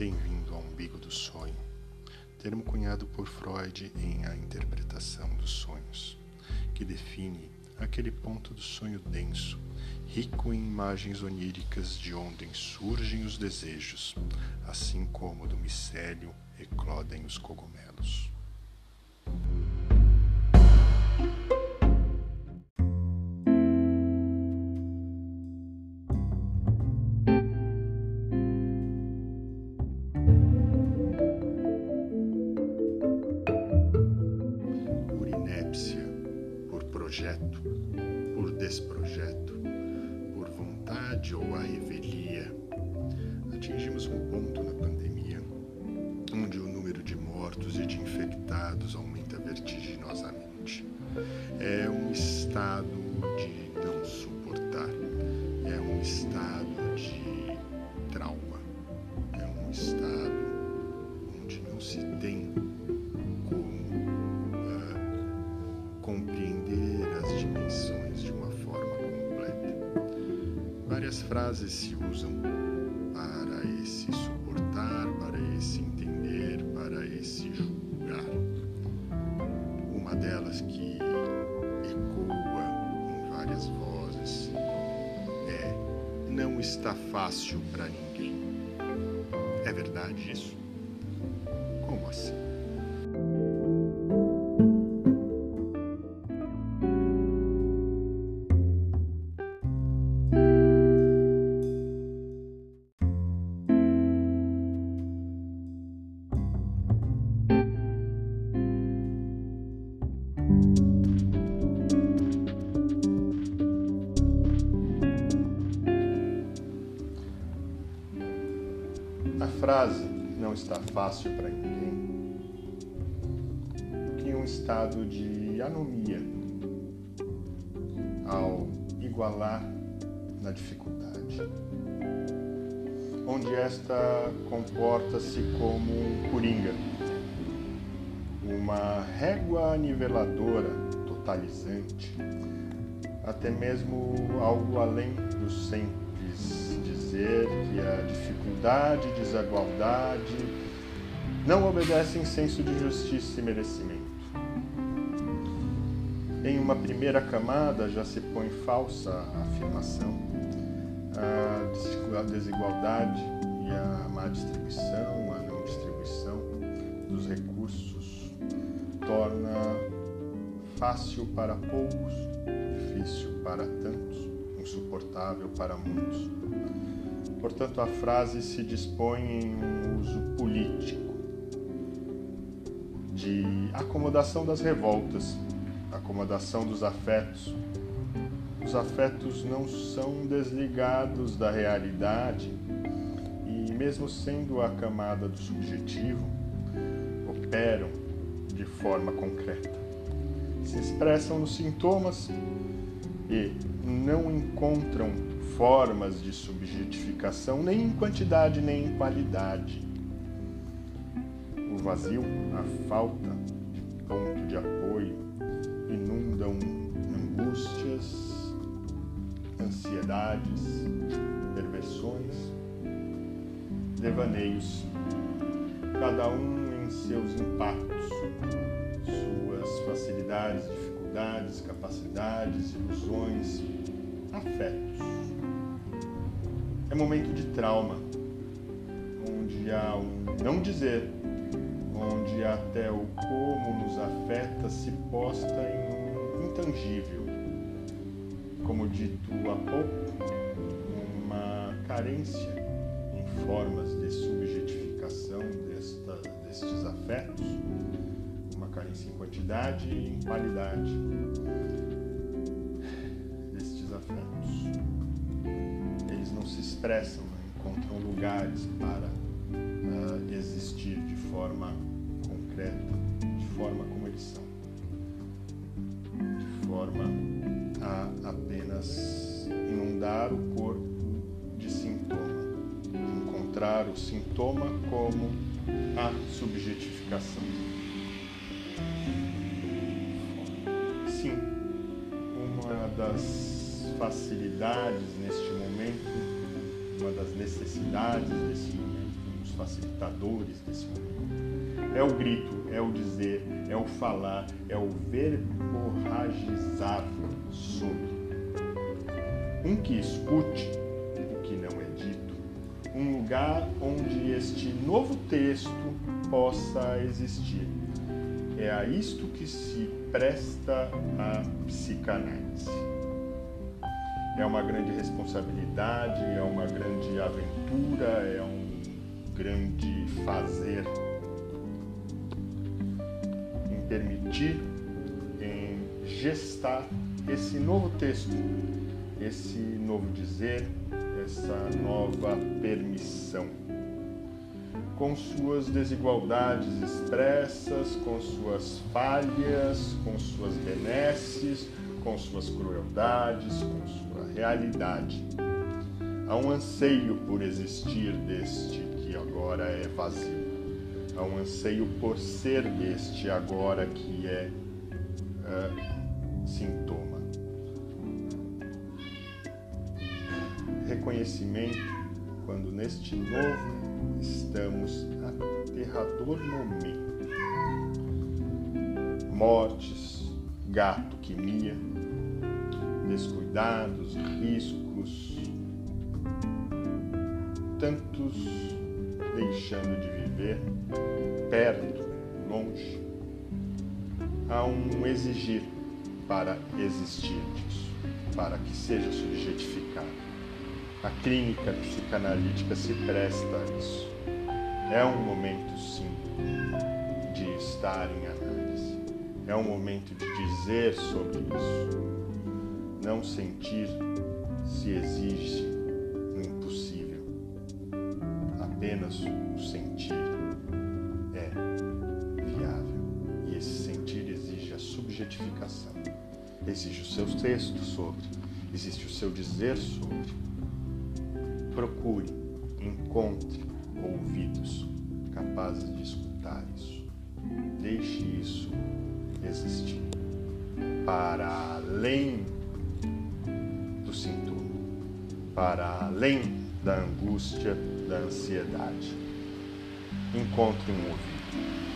Bem-vindo ao umbigo do sonho, termo cunhado por Freud em A Interpretação dos Sonhos, que define aquele ponto do sonho denso, rico em imagens oníricas de onde surgem os desejos, assim como do micélio eclodem os cogumelos. Por desprojeto, por vontade ou a revelia. Atingimos um ponto na pandemia onde o número de mortos e de infectados aumenta vertiginosamente. É um estado Várias frases se usam para esse suportar, para esse entender, para esse julgar. Uma delas que ecoa em várias vozes é: Não está fácil para ninguém. É verdade isso? Como assim? Frase não está fácil para ninguém cria um estado de anomia ao igualar na dificuldade, onde esta comporta-se como um coringa, uma régua niveladora totalizante, até mesmo algo além do simples dizer que a dificuldade e desigualdade não obedecem senso de justiça e merecimento. Em uma primeira camada já se põe falsa afirmação, a desigualdade e a má distribuição, a não distribuição dos recursos torna fácil para poucos, difícil para tantos, insuportável para muitos. Portanto, a frase se dispõe em um uso político de acomodação das revoltas, acomodação dos afetos. Os afetos não são desligados da realidade e, mesmo sendo a camada do subjetivo, operam de forma concreta. Se expressam nos sintomas e não encontram formas de subjetificação, nem em quantidade nem em qualidade. O vazio, a falta de ponto de apoio, inundam angústias, ansiedades, perversões, devaneios, cada um em seus impactos, suas facilidades, dificuldades, capacidades, ilusões, afetos. É momento de trauma, onde há um não dizer, onde até o como nos afeta se posta em um intangível. Como dito há pouco, uma carência em formas de subjetificação desta, destes afetos, uma carência em quantidade e em qualidade se expressam, né? encontram lugares para uh, existir de forma concreta, de forma como eles são, de forma a apenas inundar o corpo de sintoma, encontrar o sintoma como a subjetificação. Sim, uma das facilidades neste momento uma das necessidades desse momento nos os facilitadores desse momento. É o grito, é o dizer, é o falar, é o verborragizar sobre. Um que escute o que não é dito, um lugar onde este novo texto possa existir. É a isto que se presta a psicanálise. É uma grande responsabilidade, é uma grande aventura, é um grande fazer em permitir, em gestar esse novo texto, esse novo dizer, essa nova permissão. Com suas desigualdades expressas, com suas falhas, com suas benesses, com suas crueldades, com sua realidade. Há um anseio por existir deste que agora é vazio. Há um anseio por ser deste agora que é uh, sintoma. Reconhecimento quando neste novo estamos aterrador momento. Mortes, gato que mia, descuidados, riscos, tantos deixando de viver, perto, longe. Há um exigir para existir disso, para que seja subjetificado. A clínica psicanalítica se presta a isso. É um momento, sim, de estar em análise. É um momento de dizer sobre isso. Não sentir se exige no impossível. Apenas o sentir é viável. E esse sentir exige a subjetificação. Exige o seu texto sobre, existe o seu dizer sobre procure, encontre ouvidos capazes de escutar existir. Para além do sintoma, para além da angústia, da ansiedade. Encontre um ouvido